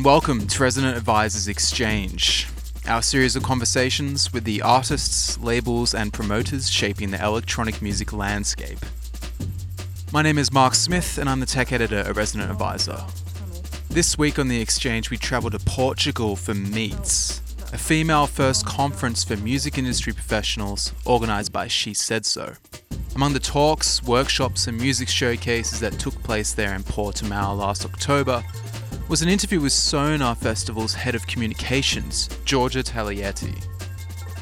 And welcome to Resident Advisors Exchange, our series of conversations with the artists, labels, and promoters shaping the electronic music landscape. My name is Mark Smith, and I'm the tech editor at Resident Advisor. This week on the Exchange, we travel to Portugal for Meets, a female first conference for music industry professionals organised by She Said So. Among the talks, workshops, and music showcases that took place there in Portimao last October was an interview with Sonar Festival's head of communications, Georgia Taglietti.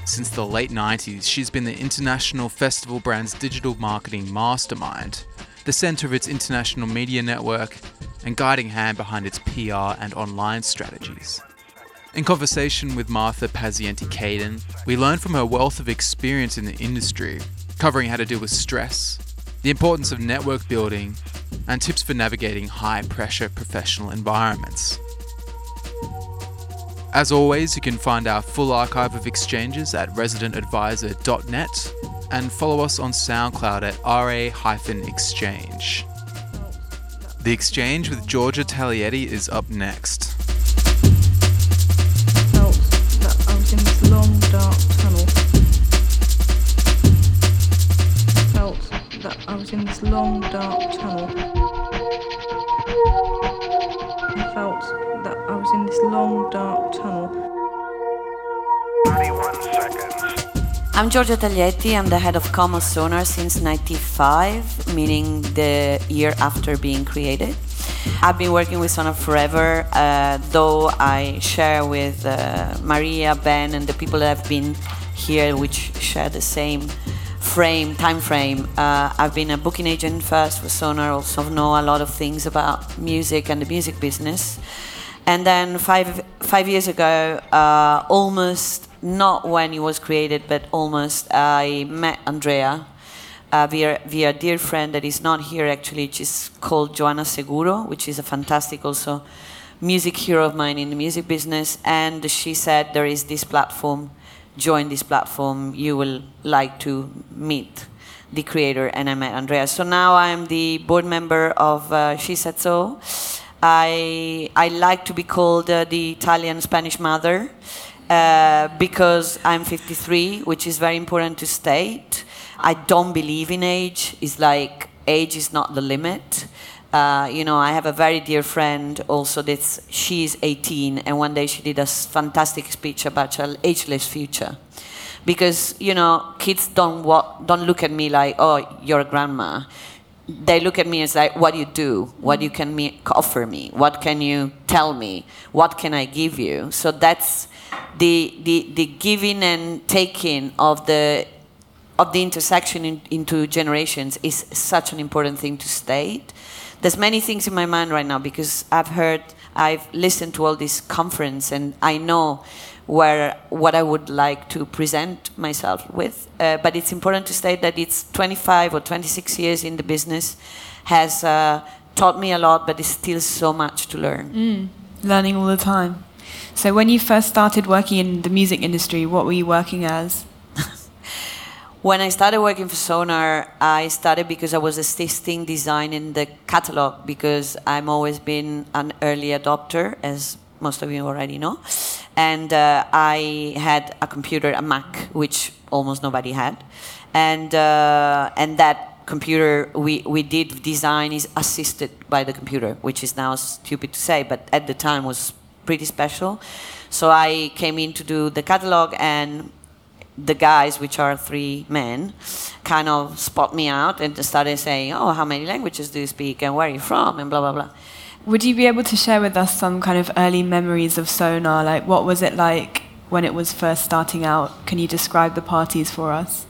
Since the late 90s, she's been the international festival brand's digital marketing mastermind, the centre of its international media network, and guiding hand behind its PR and online strategies. In conversation with Martha Pazienti Caden, we learned from her wealth of experience in the industry, covering how to deal with stress, the importance of network building, and tips for navigating high pressure professional environments. As always, you can find our full archive of exchanges at residentadvisor.net and follow us on SoundCloud at ra-exchange. The exchange with Georgia Taglietti is up next. I was in this long dark tunnel. I felt that I was in this long dark tunnel. 31 seconds. I'm Giorgia Taglietti. I'm the head of Como Sonar since 95, meaning the year after being created. I've been working with Sonar forever, uh, though I share with uh, Maria, Ben, and the people that have been here, which share the same frame, time frame. Uh, I've been a booking agent first for Sonar, also know a lot of things about music and the music business. And then five five years ago, uh, almost not when it was created, but almost, I met Andrea uh, via via a dear friend that is not here actually. She's called Joanna Seguro, which is a fantastic also music hero of mine in the music business. And she said there is this platform. Join this platform. You will like to meet the creator. And I met Andrea. So now I'm the board member of uh, She Said So. I, I like to be called uh, the Italian Spanish mother uh, because I'm 53, which is very important to state. I don't believe in age. It's like age is not the limit. Uh, you know, I have a very dear friend also that's she's 18, and one day she did a fantastic speech about her ageless future. Because you know, kids don't wa- don't look at me like, oh, you're a grandma they look at me as like, what do you do? What you can me, offer me? What can you tell me? What can I give you? So that's the, the, the giving and taking of the, of the intersection in, into generations is such an important thing to state. There's many things in my mind right now because I've heard, I've listened to all this conference and I know where what I would like to present myself with. Uh, but it's important to state that it's 25 or 26 years in the business has uh, taught me a lot, but there's still so much to learn. learning all the time. So when you first started working in the music industry, what were you working as? When I started working for Sonar, I started because I was assisting design in the catalog because I'm always been an early adopter, as most of you already know. And uh, I had a computer, a Mac, which almost nobody had. And, uh, and that computer we, we did design is assisted by the computer, which is now stupid to say, but at the time was pretty special. So I came in to do the catalog and the guys, which are three men, kind of spot me out and started saying, "Oh, how many languages do you speak, and where are you from, and blah blah blah." Would you be able to share with us some kind of early memories of Sonar? Like, what was it like when it was first starting out? Can you describe the parties for us?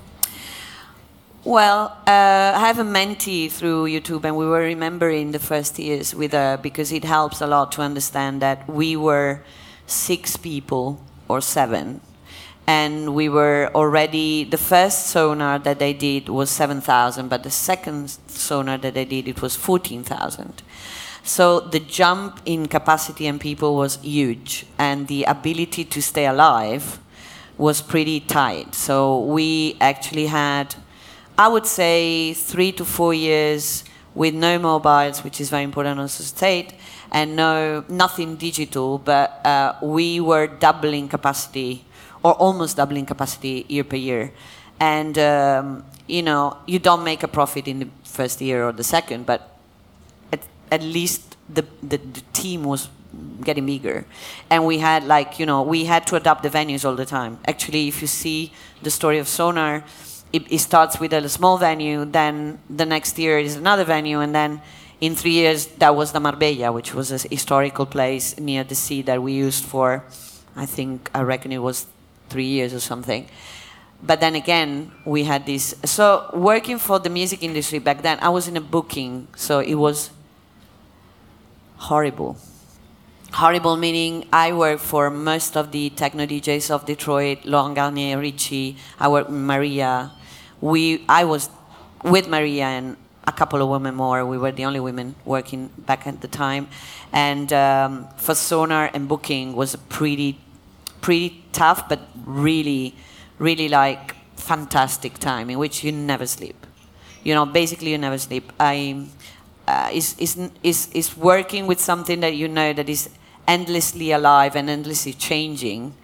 Well, uh, I have a mentee through YouTube, and we were remembering the first years with her because it helps a lot to understand that we were six people or seven, and we were already the first sonar that they did was seven thousand, but the second sonar that they did it was fourteen thousand. So the jump in capacity and people was huge, and the ability to stay alive was pretty tight. So we actually had, I would say, three to four years with no mobiles, which is very important on the state, and no nothing digital. But uh, we were doubling capacity, or almost doubling capacity year per year. And um, you know, you don't make a profit in the first year or the second, but at, at least the, the, the team was getting bigger and we had like you know we had to adapt the venues all the time actually if you see the story of sonar it, it, starts with a small venue then the next year is another venue and then in three years that was the marbella which was a historical place near the sea that we used for i think i reckon it was three years or something but then again we had this so working for the music industry back then i was in a booking so it was horrible horrible meaning I worked for most of the techno DJs of Detroit, Laurent Garnier, Richie. I work with Maria. We, I was with Maria and a couple of women more. We were the only women working back at the time, and um, for Sonar and booking was pretty, pretty tough, but really, really like fantastic time in which you never sleep. You know, basically you never sleep. I uh, is, is, is, is working with something that you know that is endlessly alive and endlessly changing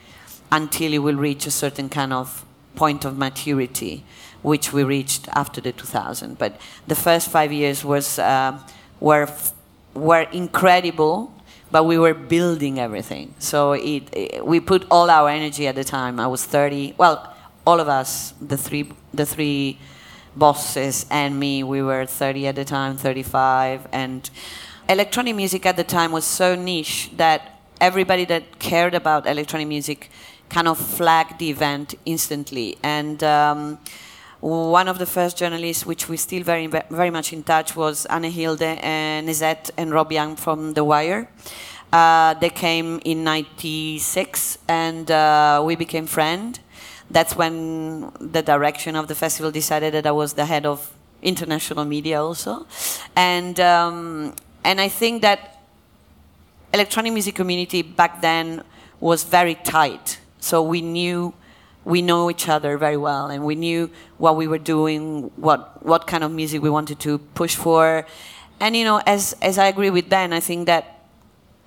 until it will reach a certain kind of point of maturity, which we reached after the 2000. But the first five years was, uh, were, were incredible, but we were building everything. So it, it, we put all our energy at the time. I was 30, well, all of us, the three, the three bosses and me, we were 30 at the time, 35, and electronic music at the time was so niche that everybody that cared about electronic music kind of flagged the event instantly. And um, one of the first journalists, which we're still very, very much in touch, was Anne Hilde and Neset and Rob Young from The Wire. Uh, they came in 96 and uh, we became friends that's when the direction of the festival decided that I was the head of international media also, and um, and I think that electronic music community back then was very tight. So we knew we know each other very well, and we knew what we were doing, what what kind of music we wanted to push for, and you know, as as I agree with Dan, I think that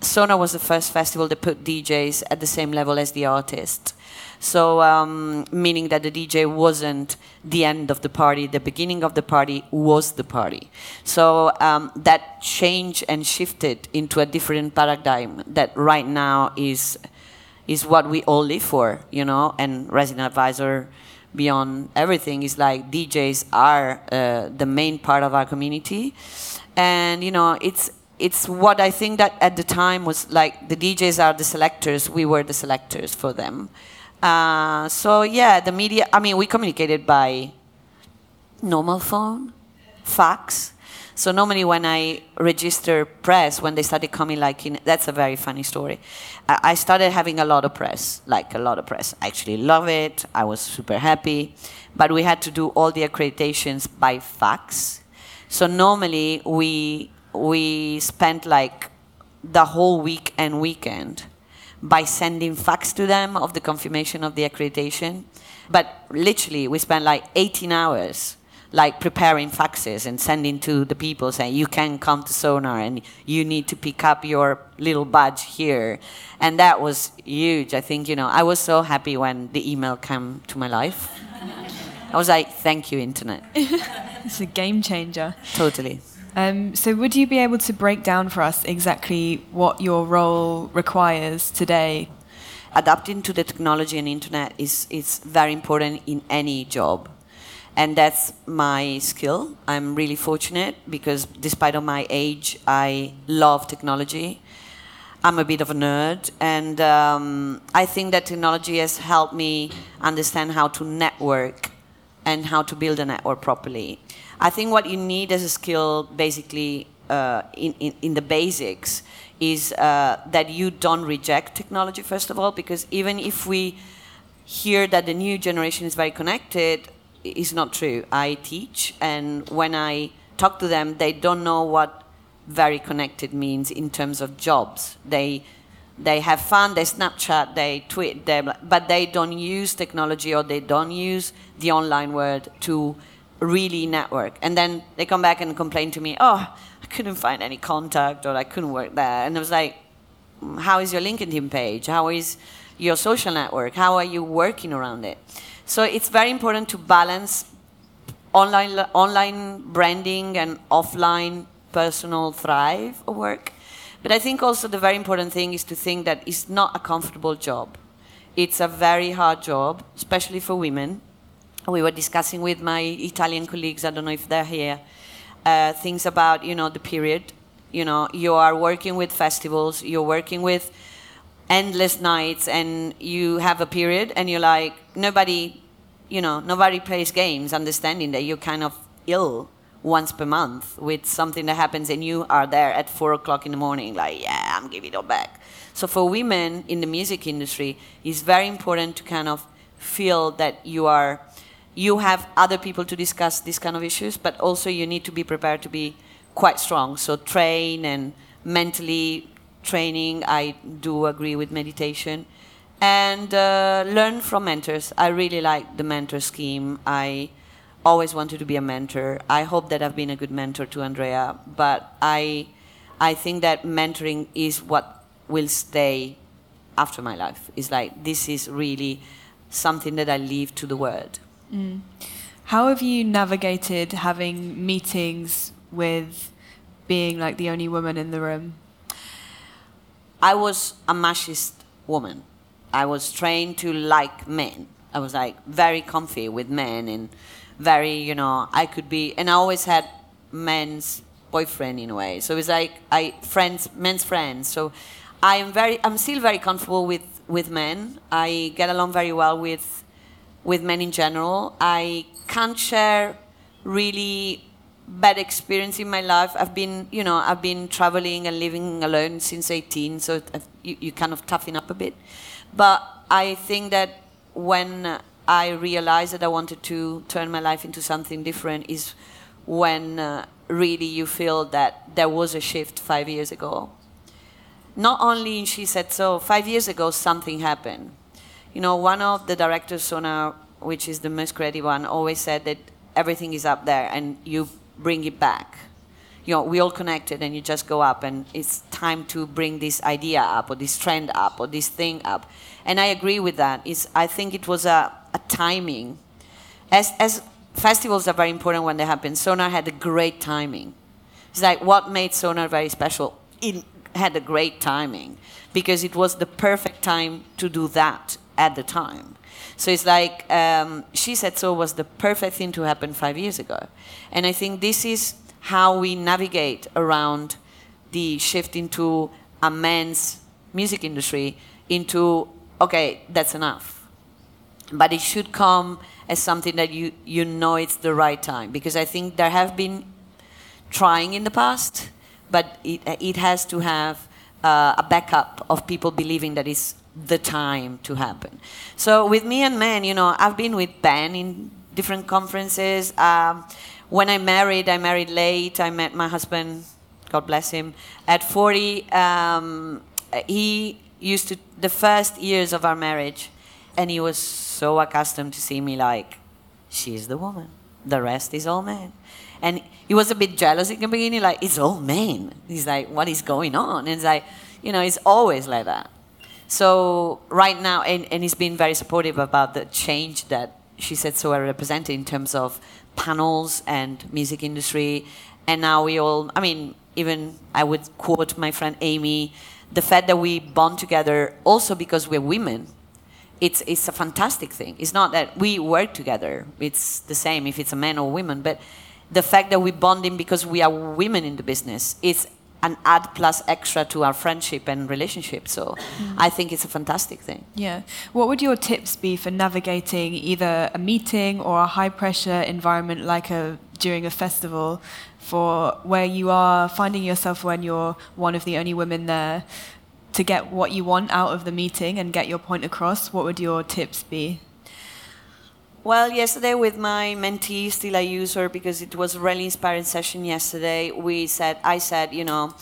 Sonar was the first festival that put DJs at the same level as the artists. So, um, meaning that the DJ wasn't the end of the party, the beginning of the party was the party. So, um, that changed and shifted into a different paradigm that right now is, is what we all live for, you know, and resident advisor beyond everything is like DJs are uh, the main part of our community. And, you know, it's, it's what I think that at the time was like the DJs are the selectors, we were the selectors for them. Uh, so yeah, the media. I mean, we communicated by normal phone, fax. So normally when I register press, when they started coming, like in that's a very funny story. I, started having a lot of press, like a lot of press. I actually love it. I was super happy, but we had to do all the accreditations by fax. So normally we we spent like the whole week and weekend by sending fax to them of the confirmation of the accreditation. But literally, we spent like 18 hours like preparing faxes and sending to the people saying you can come to sonar and you need to pick up your little badge here. And that was huge. I think you know i was so happy when the email came to my life. I was like thank you internet. It's a game changer. Totally. Um, so, would you be able to break down for us exactly what your role requires today? Adapting to the technology and internet is, is very important in any job. And that's my skill. I'm really fortunate because despite of my age, I love technology. I'm a bit of a nerd, and um, I think that technology has helped me understand how to network and how to build a network properly. I think what you need as a skill, basically, uh, in, in, in, the basics, is uh, that you don't reject technology, first of all, because even if we hear that the new generation is very connected, it's not true. I teach, and when I talk to them, they don't know what very connected means in terms of jobs. They they have fun, they Snapchat, they tweet, they, but they don't use technology or they don't use the online world to really network. And then they come back and complain to me, oh, I couldn't find any contact or I couldn't work there. And I was like, "Mm, how is your LinkedIn page? How is your social network? How are you working around it? So it's very important to balance online online branding and offline personal thrive work. But I think also the very important thing is to think that it's not a comfortable job. It's a very hard job, especially for women. We were discussing with my Italian colleagues. I don't know if they're here. Uh, things about you know the period. You know, you are working with festivals. You're working with endless nights and you have a period and you're like nobody you know nobody plays games understanding that you're kind of ill once per month with something that happens and you are there at four o'clock in the morning like yeah i'm giving it all back. So for women in the music industry it's very important to kind of feel that you are you have other people to discuss these kind of issues but also you need to be prepared to be quite strong. So train and mentally training. I do agree with meditation. And uh, learn from mentors. I really like the mentor scheme. I always wanted to be a mentor. I hope that I've been a good mentor to Andrea, but I, I think that mentoring is what will stay after my life. It's like this is really something that I leave to the world. How have you navigated having meetings with being like the only woman in the room? I was a machist woman. I was trained to like men. I was like very comfy with men and very, you know, I could be, and I always had men's boyfriend in a way. So it was like I friends, men's friends. So I am very, I'm still very comfortable with with men. I get along very well with with men in general. I can't share really bad experience in my life. I've been, you know, I've been traveling and living alone since 18, so I've- you, you kind of toughen up a bit. But I think that when I realized that I wanted to turn my life into something different is when uh, really you feel that there was a shift five years ago. Not only in she said so, five years ago something happened. You know, one of the directors, Sona, which is the most creative one, always said that everything is up there and you bring it back. You know, we all connected and you just go up and it's time to bring this idea up or this trend up or this thing up. And I agree with that. It's, I think it was a, a timing. As, as festivals are very important when they happen, Sonar had a great timing. It's like what made Sonar very special. It had a great timing because it was the perfect time to do that at the time. So it's like um, she said so was the perfect thing to happen five years ago, and I think this is how we navigate around the shift into a men's music industry into okay that's enough. But it should come as something that you you know it's the right time. Because I think there have been trying in the past, but it it has to have uh, a backup of people believing that it's the time to happen. So with me and men, you know, I've been with Ben in different conferences. Um, when I married, I married late. I met my husband, God bless him, at 40. Um, he used to the first years of our marriage, and he was so accustomed to see me like, she's the woman. The rest is all men. And he was a bit jealous in the beginning, like, it's all men. He's like, what is going on? And it's like, you know, it's always like that. So right now, and, and he's been very supportive about the change that she said so I represented in terms of panels and music industry. And now we all, I mean, even I would quote my friend Amy, the fact that we bond together also because we're women it's it's a fantastic thing. It's not that we work together. It's the same if it's a man or woman, but the fact that we bonding because we are women in the business is an add plus extra to our friendship and relationship. So mm. I think it's a fantastic thing. Yeah. What would your tips be for navigating either a meeting or a high pressure environment like a during a festival for where you are finding yourself when you're one of the only women there to get what you want out of the meeting and get your point across? What would your tips be? Well, yesterday with my mentee, still I use her because it was a really inspiring session yesterday. We said, I said, you know,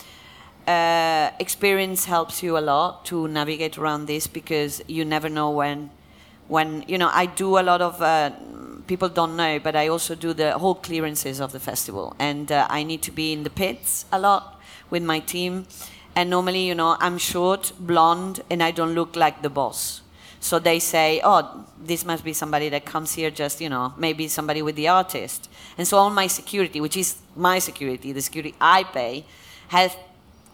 uh, experience helps you a lot to navigate around this because you never know when, when you know, I do a lot of uh, people don't know, but I also do the whole clearances of the festival, and uh, I need to be in the pits a lot with my team. And normally, you know, I'm short, blonde, and I don't look like the boss. So they say, oh, this must be somebody that comes here just, you know, maybe somebody with the artist. And so all my security, which is my security, the security I pay, has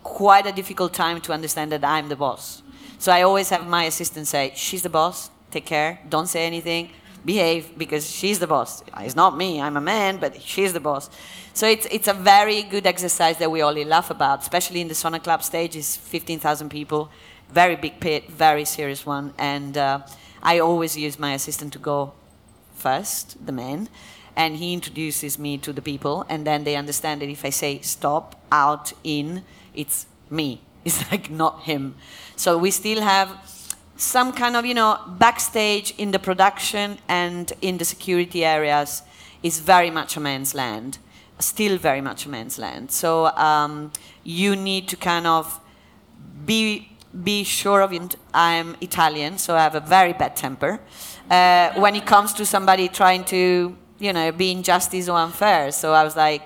quite a difficult time to understand that I'm the boss. So I always have my assistant say, she's the boss, take care, don't say anything, behave, because she's the boss. It's not me, I'm a man, but she's the boss. So it's, it's a very good exercise that we all laugh about, especially in the Sonar Club stage, is 15,000 people very big pit, very serious one. And uh, I always use my assistant to go first, the man, and he introduces me to the people, and then they understand that if I say stop, out, in, it's me. It's like not him. So we still have some kind of, you know, backstage in the production and in the security areas is very much a man's land, still very much a man's land. So um, you need to kind of be be sure of it. I'm Italian, so I have a very bad temper. Uh, when it comes to somebody trying to, you know, be injustice or unfair, so I was like,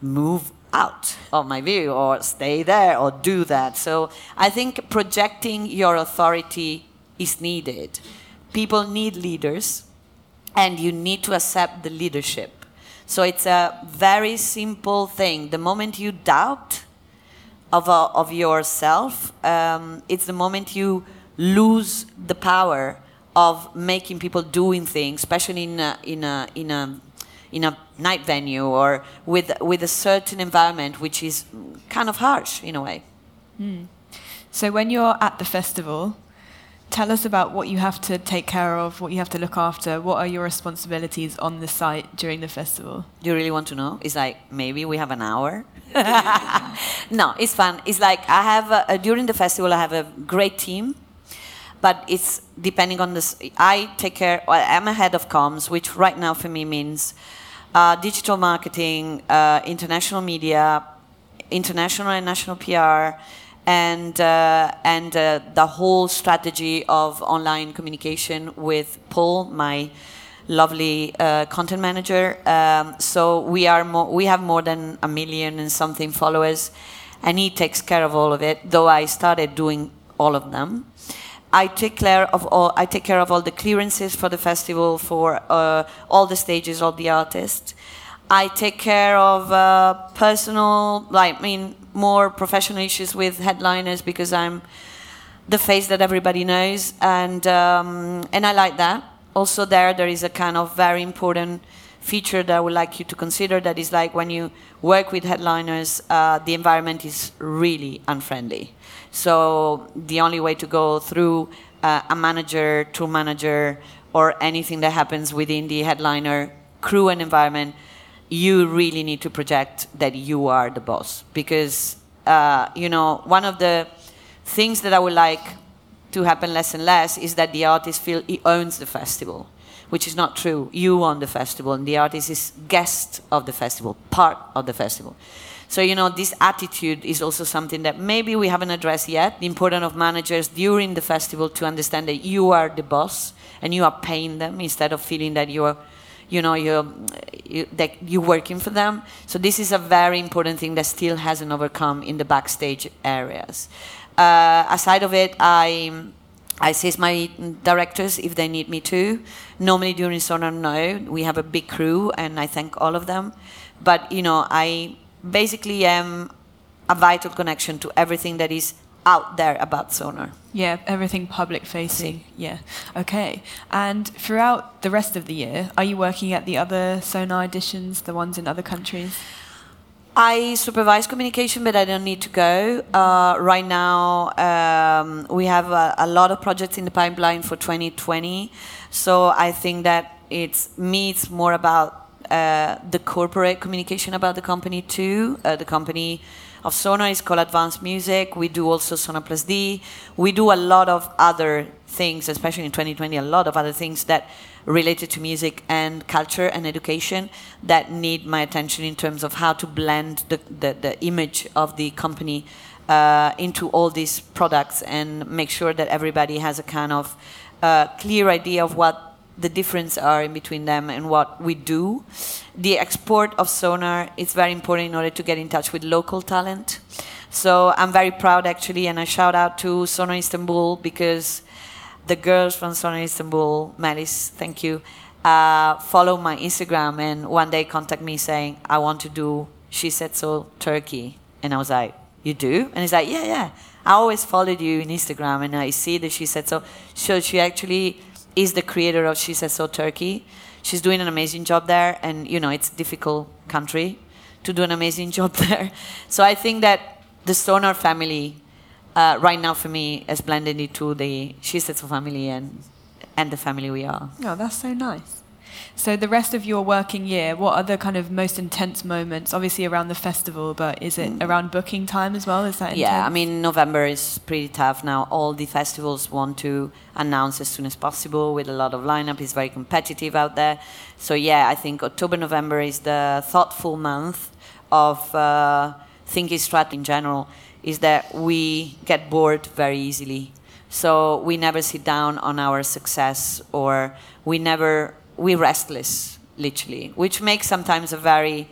move out of my view, or stay there, or do that. So I think projecting your authority is needed. People need leaders, and you need to accept the leadership. So it's a very simple thing. The moment you doubt, of, uh, of yourself, um, it's the moment you lose the power of making people doing things, especially in a, in a, in a, in a night venue or with, with a certain environment which is kind of harsh in a way. Mm. So when you're at the festival, tell us about what you have to take care of, what you have to look after. What are your responsibilities on the site during the festival? Do you really want to know? It's like maybe we have an hour. no, it's fun. It's like I have a, during the festival I have a great team, but it's depending on this. I take care. I'm a head of comms, which right now for me means uh, digital marketing, uh, international media, international and national PR and uh, and uh, the whole strategy of online communication with Paul, my lovely uh, content manager. Um, so we are more, we have more than a million and something followers, and he takes care of all of it. Though I started doing all of them. I take care of all. I take care of all the clearances for the festival, for uh, all the stages, all the artists. I take care of uh, personal, like I mean, more professional issues with headliners because I'm the face that everybody knows, and um, and I like that. Also, there there is a kind of very important feature that I would like you to consider. That is like when you work with headliners, uh, the environment is really unfriendly. So the only way to go through uh, a manager, tour manager, or anything that happens within the headliner crew and environment you really need to project that you are the boss because uh, you know one of the things that I would like to happen less and less is that the artist feel he owns the festival, which is not true. You own the festival, and the artist is guest of the festival, part of the festival. So you know this attitude is also something that maybe we haven't addressed yet. The importance of managers during the festival to understand that you are the boss and you are paying them instead of feeling that you are you know you're you, that you're working for them so this is a very important thing that still hasn't overcome in the backstage areas uh, aside of it i I assist my directors if they need me to. Normally during Sonar, no. We have a big crew, and I thank all of them. But you know, I basically am a vital connection to everything that is out there about sonar. Yeah, everything public facing. Yeah. Okay. And throughout the rest of the year, are you working at the other sonar editions, the ones in other countries? I supervise communication, but I don't need to go. Uh, right now, um, we have a, a, lot of projects in the pipeline for 2020. So I think that it's me, it's more about uh, the corporate communication about the company too. Uh, the company of Sonar is called Advanced Music. We do also Sonar Plus D. We do a lot of other things, especially in 2020, a lot of other things that related to music and culture and education that need my attention in terms of how to blend the, the, the image of the company uh, into all these products and make sure that everybody has a kind of uh, clear idea of what the difference are in between them and what we do. The export of Sonar is very important in order to get in touch with local talent. So I'm very proud actually, and I shout out to Sonar Istanbul because the girls from Sonar Istanbul, Melis, thank you, uh, follow my Instagram and one day contact me saying, I want to do She Said So Turkey. And I was like, You do? And he's like, Yeah, yeah. I always followed you in Instagram and I see that She Said So. So she actually is the creator of She Said So Turkey. She's doing an amazing job there, and you know, it's a difficult country to do an amazing job there. So I think that the Sonar family, uh, right now for me, has blended into the She Said So family and and the family we are. Oh, that's so nice. So the rest of your working year, what are the kind of most intense moments? Obviously around the festival, but is it around booking time as well? Is that intense? Yeah, I mean November is pretty tough now. All the festivals want to announce as soon as possible with a lot of lineup. It's very competitive out there. So yeah, I think October November is the thoughtful month of uh, thinking strat in general. Is that we get bored very easily. So we never sit down on our success, or we never we restless literally, which makes sometimes a very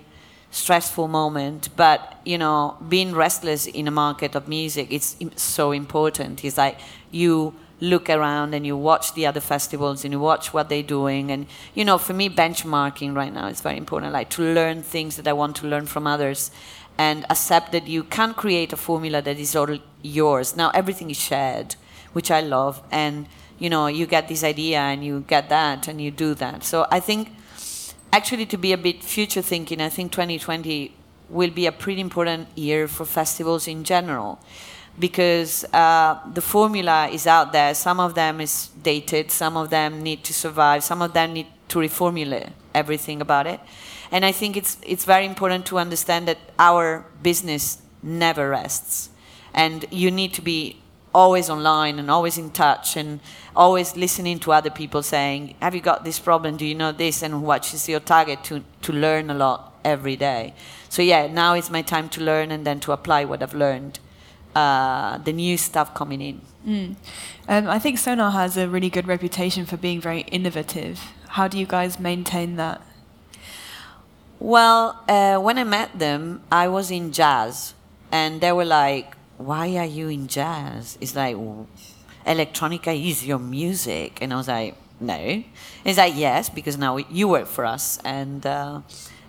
stressful moment. But you know, being restless in a market of music is so important. It's like you look around and you watch the other festivals and you watch what they're doing and you know for me benchmarking right now is very important like to learn things that i want to learn from others and accept that you can't create a formula that is all yours now everything is shared which i love and you know you get this idea and you get that and you do that. So i think actually to be a bit future thinking i think 2020 will be a pretty important year for festivals in general because uh, the formula is out there. Some of them is dated some of them need to survive some of them need to reformulate everything about it. And i think it's it's very important to understand that our business never rests. And you need to be always online and always in touch and always listening to other people saying, Have you got this problem? Do you know this? And what is your target to, to learn a lot every day? So, yeah, now is my time to learn and then to apply what I've learned, uh, the new stuff coming in. Mm. Um, I think Sonar has a really good reputation for being very innovative. How do you guys maintain that? Well, uh, when I met them, I was in jazz, and they were like, "Why are you in jazz?" It's like electronica is your music, and I was like, "No." It's like, "Yes, because now you work for us, and uh,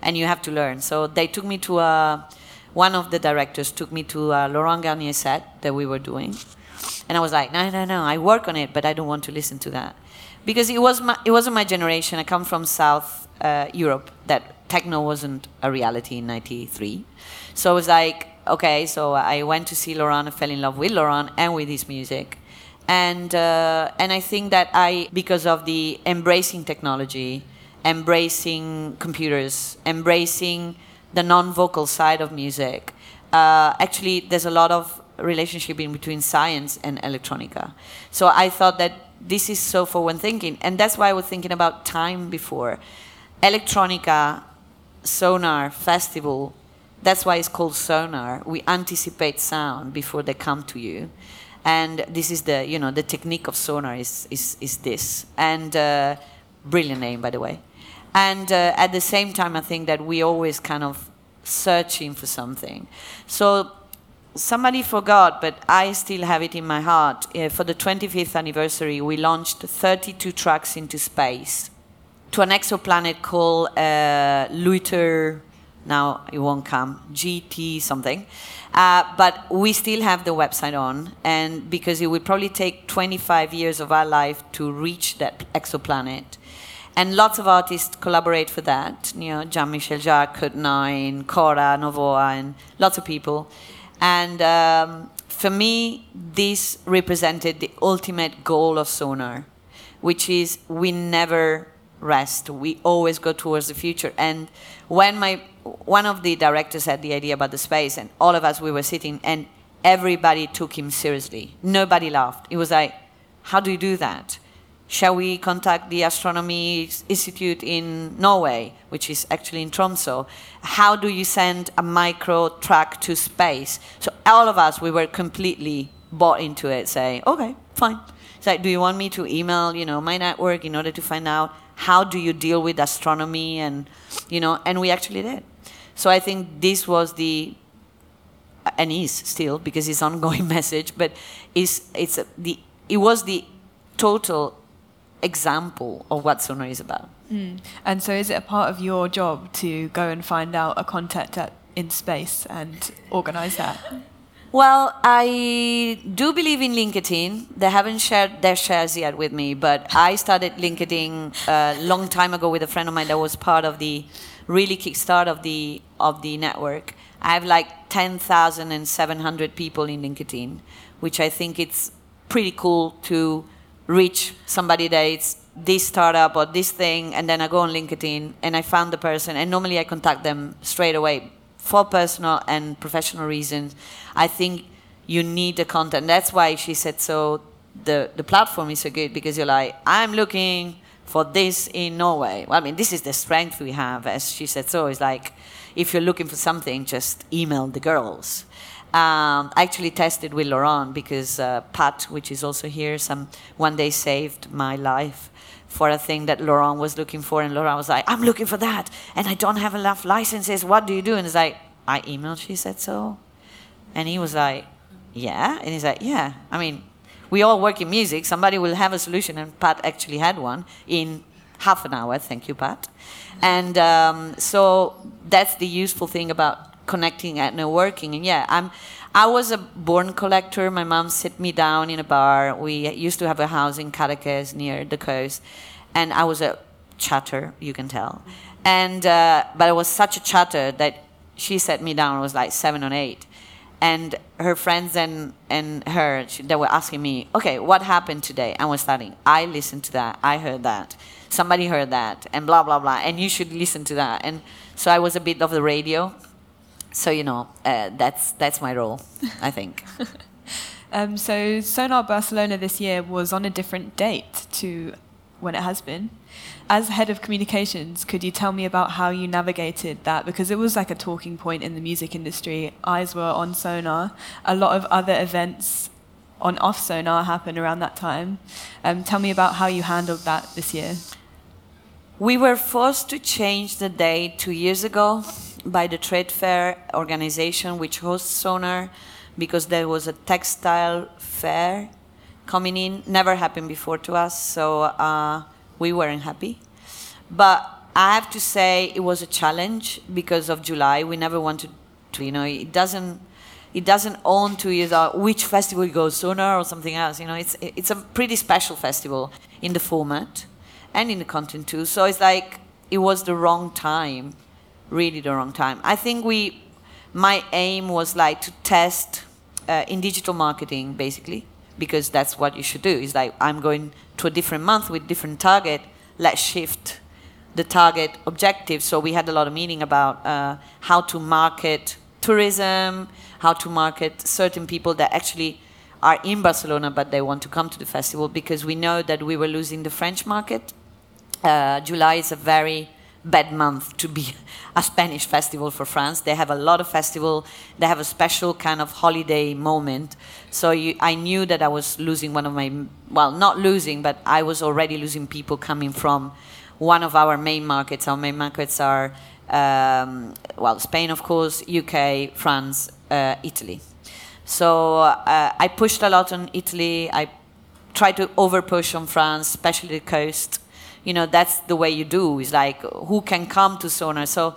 and you have to learn." So they took me to a. One of the directors took me to a Laurent Garnier set that we were doing, and I was like, "No, no, no! I work on it, but I don't want to listen to that." because it was my, it wasn't my generation. I come from South uh, Europe that techno wasn't a reality in '93. So I was like, okay, so I went to see Laurent, I fell in love with Laurent and with his music, and uh, and I think that I because of the embracing technology, embracing computers, embracing the non-vocal side of music. Uh, actually, there's a lot of relationship in between science and electronica. So I thought that this is so forward thinking, and that's why I was thinking about time before. Electronica, sonar, festival. That's why it's called sonar. We anticipate sound before they come to you, and this is the you know the technique of sonar is is, is this and uh, brilliant name by the way, and uh, at the same time I think that we always kind of searching for something. So somebody forgot, but I still have it in my heart. Uh, for the 25th anniversary, we launched 32 tracks into space to an exoplanet called uh, Luyten. Now it won't come, GT something. Uh, but we still have the website on, and because it would probably take 25 years of our life to reach that exoplanet. And lots of artists collaborate for that. You know, Jean-Michel Jarre, Kode9, Cora, Novoa, and lots of people. And um, for me, this represented the ultimate goal of Sonar, which is we never rest. We always go towards the future. And when my one of the directors had the idea about the space, and all of us we were sitting, and everybody took him seriously. Nobody laughed. It was like, how do you do that? Shall we contact the Astronomy Institute in Norway, which is actually in Tromsø? How do you send a micro track to space? So all of us, we were completely bought into it, saying, okay, fine. It's like, do you want me to email, you know, my network in order to find out how do you deal with astronomy and, you know, and we actually did. So I think this was the, and is still because it's ongoing message, but it's it's the it was the total example of what sonar is about. Hmm. And so, is it a part of your job to go and find out a contact at, in space and organize that? Well, I do believe in LinkedIn. They haven't shared their shares yet with me, but I started LinkedIn a long time ago with a friend of mine that was part of the really kickstart of the of the network. I have like 10,700 people in LinkedIn, which I think it's pretty cool to reach somebody that is this startup or this thing, and then I go on LinkedIn and I found the person, and normally I contact them straight away for personal and professional reasons. I think you need the content. That's why she said so. The the platform is so good because you're like, I'm looking for this in Norway. Well, I mean, this is the strength we have, as she said. So it's like, if you're looking for something, just email the girls. Um, I actually tested with Laurent because uh, Pat, which is also here, some one day saved my life for a thing that Laurent was looking for, and Laurent was like, "I'm looking for that, and I don't have enough licenses. What do you do?" And it's like, "I emailed." She said so, and he was like, "Yeah," and he's like, "Yeah." I mean, we all work in music. Somebody will have a solution, and Pat actually had one in half an hour. Thank you, Pat. And um, so that's the useful thing about connecting and networking. And yeah, I'm. I was a born collector. My mom sit me down in a bar. We used to have a house in Caracas near the coast, and I was a chatter. You can tell. And uh, but I was such a chatter that she set me down. I was like seven or eight, and her friends and and her she, they were asking me, okay, what happened today? I was starting. I listened to that. I heard that. Somebody heard that, and blah blah blah. And you should listen to that. And so I was a bit of the radio. So you know, uh, that's that's my role, I think. Um, so, Sonar Barcelona this year was on a different date to when it has been. As head of communications, could you tell me about how you navigated that? Because it was like a talking point in the music industry. Eyes were on Sonar. A lot of other events on off Sonar happened around that time. Um, tell me about how you handled that this year. We were forced to change the date two years ago by the trade fair organization which hosts Sonar because there was a textile fair coming in. Never happened before to us, so uh, we weren't happy. But I have to say it was a challenge because of July. We never wanted to, you know, it doesn't. It doesn't own to the, which festival you go, Sonar or something else. You know, it's it's a pretty special festival in the format and in the content too. So it's like it was the wrong time, really the wrong time. I think we, my aim was like to test uh, in digital marketing basically, because that's what you should do. It's like I'm going to a different month with different target. Let's shift the target objective. So we had a lot of meaning about uh, how to market tourism, how to market certain people that actually are in Barcelona but they want to come to the festival because we know that we were losing the French market uh, July is a very bad month to be a Spanish festival for France. They have a lot of festival. They have a special kind of holiday moment. So you, I knew that I was losing one of my, well, not losing, but I was already losing people coming from one of our main markets. Our main markets are, um, well, Spain, of course, UK, France, uh, Italy. So uh, I pushed a lot on Italy. I tried to over push on France, especially the coast you know that's the way you do is like who can come to sonar so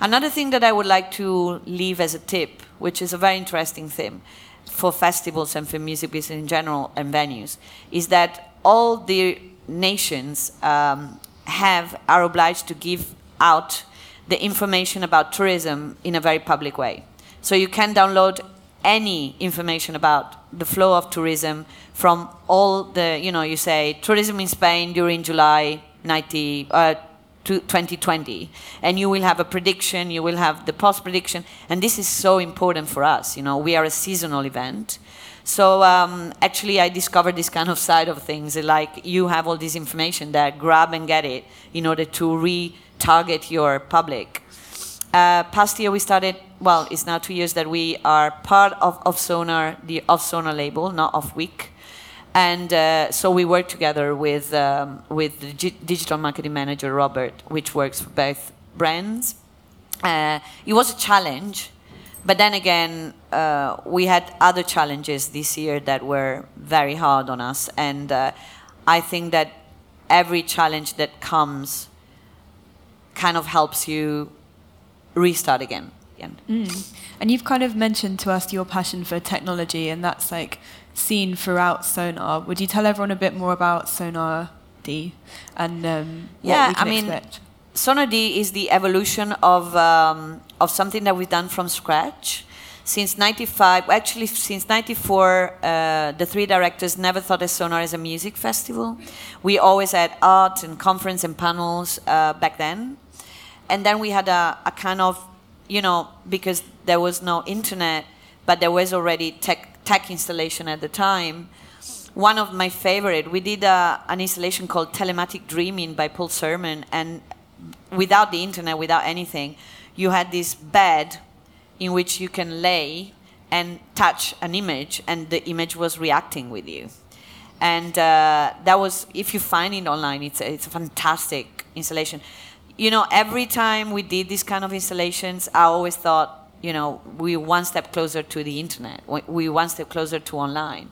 another thing that i would like to leave as a tip which is a very interesting theme for festivals and for music business in general and venues is that all the nations um, have are obliged to give out the information about tourism in a very public way. So you can download any information about the flow of tourism from all the, you know, you say tourism in Spain during July 90, uh, 2020 and you will have a prediction you will have the post prediction. And this is so important for us you know we are a seasonal event. So um, actually i discovered this kind of side of things like you have all this information that grab and get it in order to retarget your public. Uh, past year we started well it's now two years that we are part of, of sonar the of sonar label not of week And uh, so we work together with, um, with the G- digital marketing manager, Robert, which works for both brands. Uh, it was a challenge, but then again, uh, we had other challenges this year that were very hard on us. And uh, I think that every challenge that comes kind of helps you restart again. Mm. And you've kind of mentioned to us your passion for technology, and that's like seen throughout Sonar. Would you tell everyone a bit more about Sonar D and um, what Yeah, we can I mean, expect? Sonar D is the evolution of, um, of something that we've done from scratch. Since 95, actually since 94, uh, the three directors never thought of Sonar as a music festival. We always had art and conference and panels uh, back then. And then we had a, a kind of, you know, because there was no internet, but there was already tech, tech installation at the time. One of my favorite, we did a, an installation called Telematic Dreaming by Paul Sermon, and without the internet, without anything, you had this bed in which you can lay and touch an image, and the image was reacting with you. And uh, that was, if you find it online, it's a, it's a fantastic installation. You know, every time we did these kind of installations, I always thought, you know, we one step closer to the internet. We- one step closer to online.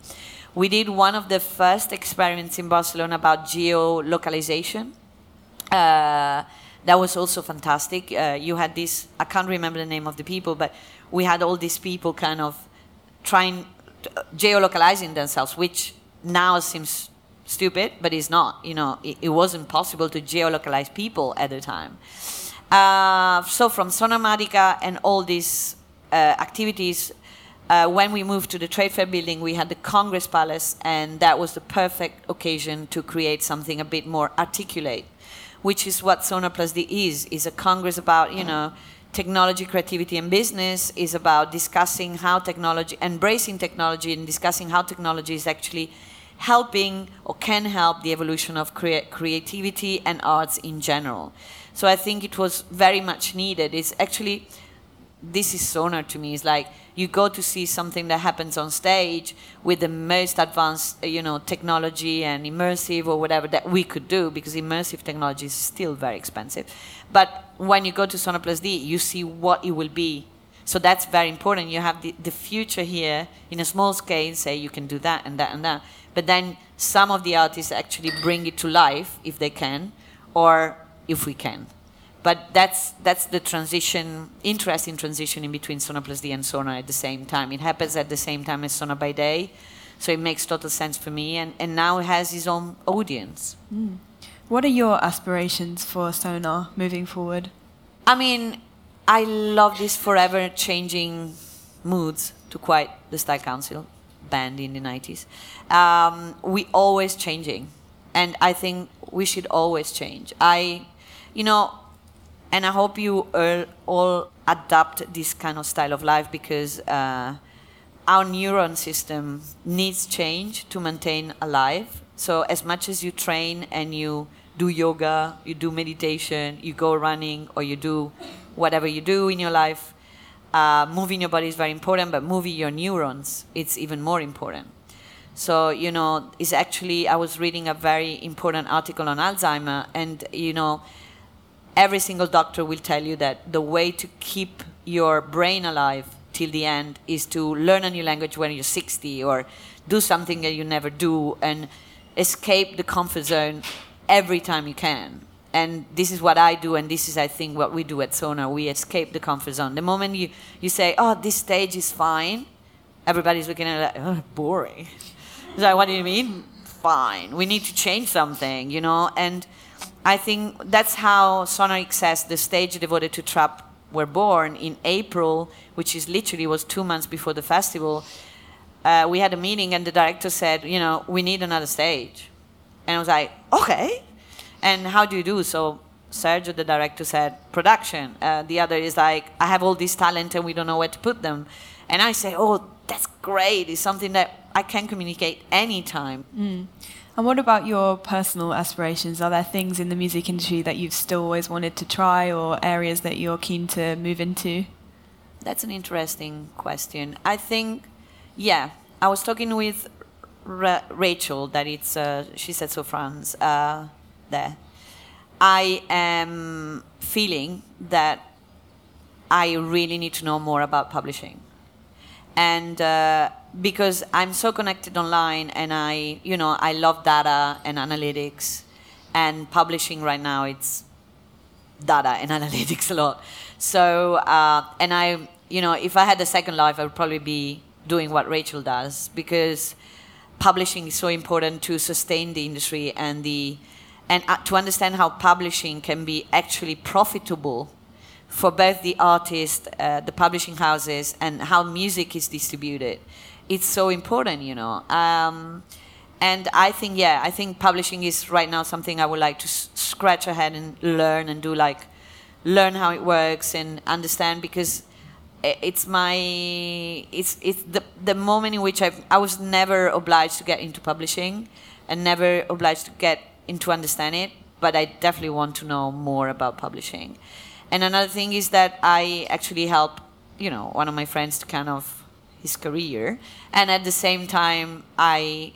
We did one of the first experiments in Barcelona about geolocalization. Uh, that was also fantastic. Uh, you had this, I can't remember the name of the people, but we had all these people kind of trying, uh, geolocalizing themselves, which now seems stupid, but it's not. You know, it, it wasn't possible to geolocalize people at the time. Uh, so from Sonarmatica and all these uh, activities, uh, when we moved to the Trade Fair building, we had the Congress Palace, and that was the perfect occasion to create something a bit more articulate, which is what D is, is a congress about, you know, technology, creativity, and business, is about discussing how technology, embracing technology and discussing how technology is actually helping or can help the evolution of crea- creativity and arts in general. So I think it was very much needed. It's actually this is sonar to me. It's like you go to see something that happens on stage with the most advanced, uh, you know, technology and immersive or whatever that we could do because immersive technology is still very expensive. But when you go to Sonar Plus D, you see what it will be. So that's very important. You have the, the future here in a small scale, say you can do that and that and that. But then some of the artists actually bring it to life if they can, or if we can but that's that's the transition, interesting transition in between D and Sonar at the same time. It happens at the same time as Sonar by Day, so it makes total sense for me. And, and now it has its own audience. Hmm. What are your aspirations for Sonar moving forward? I mean, I love this forever changing moods to quite the Style Council band in the 90s. Um, we always changing, and I think we should always change. I, you know, and I hope you all, all adapt this kind of style of life because uh, our neuron system needs change to maintain alive. So as much as you train and you do yoga, you do meditation, you go running, or you do whatever you do in your life, uh, moving your body is very important, but moving your neurons, it's even more important. So, you know, it's actually, I was reading a very important article on Alzheimer, and, you know, every single doctor will tell you that the way to keep your brain alive till the end is to learn a new language when you're 60 or do something that you never do and escape the comfort zone every time you can. And this is what I do, and this is, I think, what we do at Sonar. We escape the comfort zone. The moment you, you say, oh, this stage is fine, everybody's looking at it like, oh, boring. It's like, what do you mean? Fine. We need to change something, you know? And I think that's how Sonar XS, the stage devoted to trap, were born in April, which is literally was two months before the festival. Uh, we had a meeting and the director said, you know, we need another stage. And I was like, okay. And how do you do? So Sergio, the director, said, production. Uh, the other is like, I have all this talent and we don't know where to put them. And I say, oh, that's great. It's something that I can communicate anytime. And what about your personal aspirations? Are there things in the music industry that you've still always wanted to try or areas that you're keen to move into? That's an interesting question. I think, yeah, I was talking with Ra- Rachel, that it's uh, She Said So France uh, there. I am feeling that I really need to know more about publishing, and uh, because I'm so connected online, and I, you know, I love data and analytics, and publishing right now it's data and analytics a lot. So, uh, and I, you know, if I had a second life, I would probably be doing what Rachel does because publishing is so important to sustain the industry and the and uh, to understand how publishing can be actually profitable for both the artist, uh, the publishing houses, and how music is distributed. It's so important, you know. Um, and I think, yeah, I think publishing is right now something I would like to scratch ahead and learn and do like learn how it works and understand because it's my it's it's the the moment in which I I was never obliged to get into publishing and never obliged to get into understand it, but I definitely want to know more about publishing. And another thing is that I actually help, you know, one of my friends to kind of his career, and at the same time I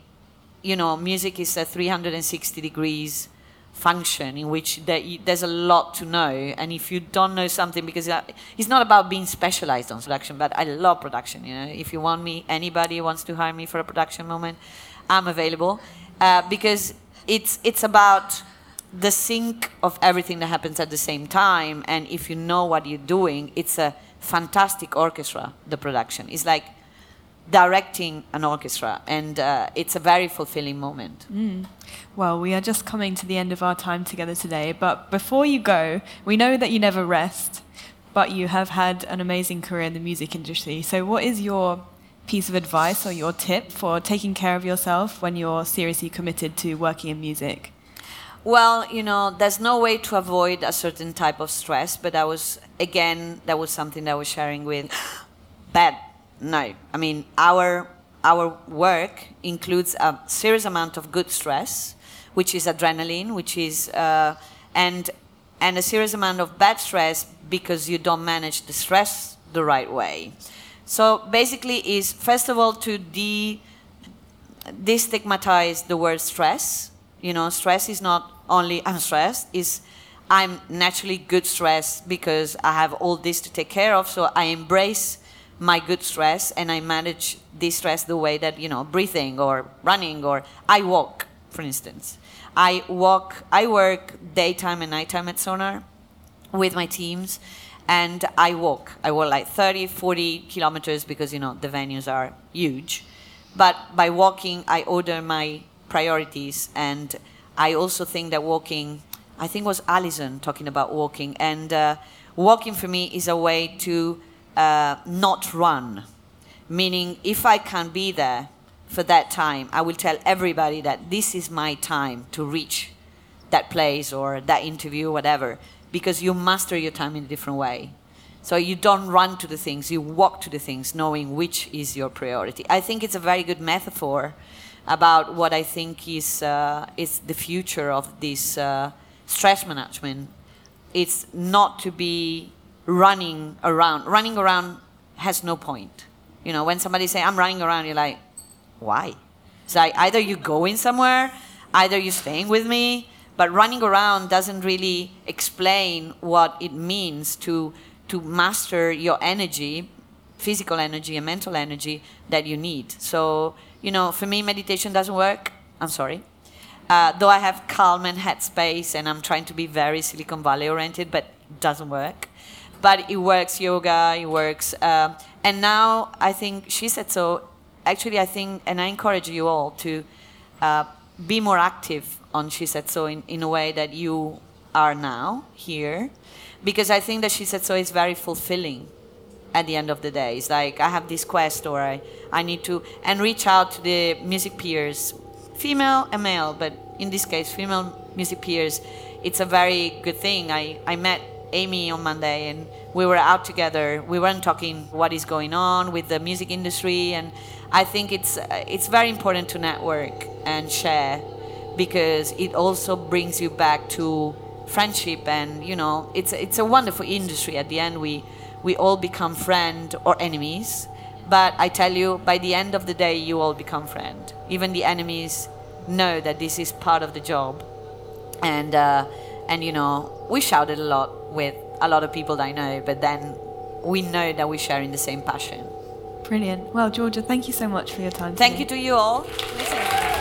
you know, music is a 360 degrees function in which there, there's a lot to know. And if you don't know something, because uh, it's not about being specialized on production, but I love production. You know, if you want me, anybody wants to hire me for a production moment, I'm available uh, because it's it's about the sync of everything that happens at the same time. And if you know what you're doing, it's a fantastic orchestra. The production is like directing an orchestra, and uh, it's a very fulfilling moment. Well, we are just coming to the end of our time together today, but before you go, we know that you never rest, but you have had an amazing career in the music industry. So, what is your piece of advice or your tip for taking care of yourself when you're seriously committed to working in music? Well, you know, there's no way to avoid a certain type of stress, but that was, again, that was something that I was sharing with. Bad. No. I mean, our, our work includes a serious amount of good stress, which is adrenaline, which is, uh, and, and a serious amount of bad stress because you don't manage the stress the right way. So basically, is first of all to de destigmatize the word stress. You know, stress is not only I'm stressed, is I'm naturally good stress because I have all this to take care of. So I embrace my good stress and I manage this stress the way that, you know, breathing or running or I walk, for instance. I walk, I work daytime and nighttime at Sonar with my teams and I walk. I walk like 30, 40 kilometers because, you know, the venues are huge. But by walking, I order my priorities. And I also think that walking, I think was Alison talking about walking. And uh, walking for me is a way to uh, not run. Meaning, if I can be there for that time, I will tell everybody that this is my time to reach that place or that interview, whatever, because you master your time in a different way. So you don't run to the things, you walk to the things, knowing which is your priority. I think it's a very good metaphor about what I think is uh, is the future of this uh, stress management. It's not to be running around. Running around has no point. You know, when somebody say I'm running around, you're like, why? It's like either you're going somewhere, either you're staying with me, but running around doesn't really explain what it means to to master your energy, physical energy and mental energy that you need. So, you know, for me meditation doesn't work. I'm sorry. Uh, though I have calm and Headspace and I'm trying to be very Silicon Valley oriented, but doesn't work. But it works yoga, it works. Um, and now I think she said so. Actually, I think, and I encourage you all to uh, be more active on She Said So in, in a way that you are now here. Because I think that She Said So is very fulfilling at the end of the day. It's like I have this quest or I, I need to, and reach out to the music peers, female and male, but in this case, female music peers. It's a very good thing. I, I met Amy on Monday and we were out together. We weren't talking what is going on with the music industry. And I think it's, it's very important to network and share because it also brings you back to friendship and you know it's it's a wonderful industry at the end we we all become friend or enemies But I tell you, by the end of the day, you all become friends. Even the enemies know that this is part of the job, and uh, and you know we shouted a lot with a lot of people that I know, but then we know that we're sharing the same passion. Brilliant. Well, Georgia, thank you so much for your time. Thank today. you to you all.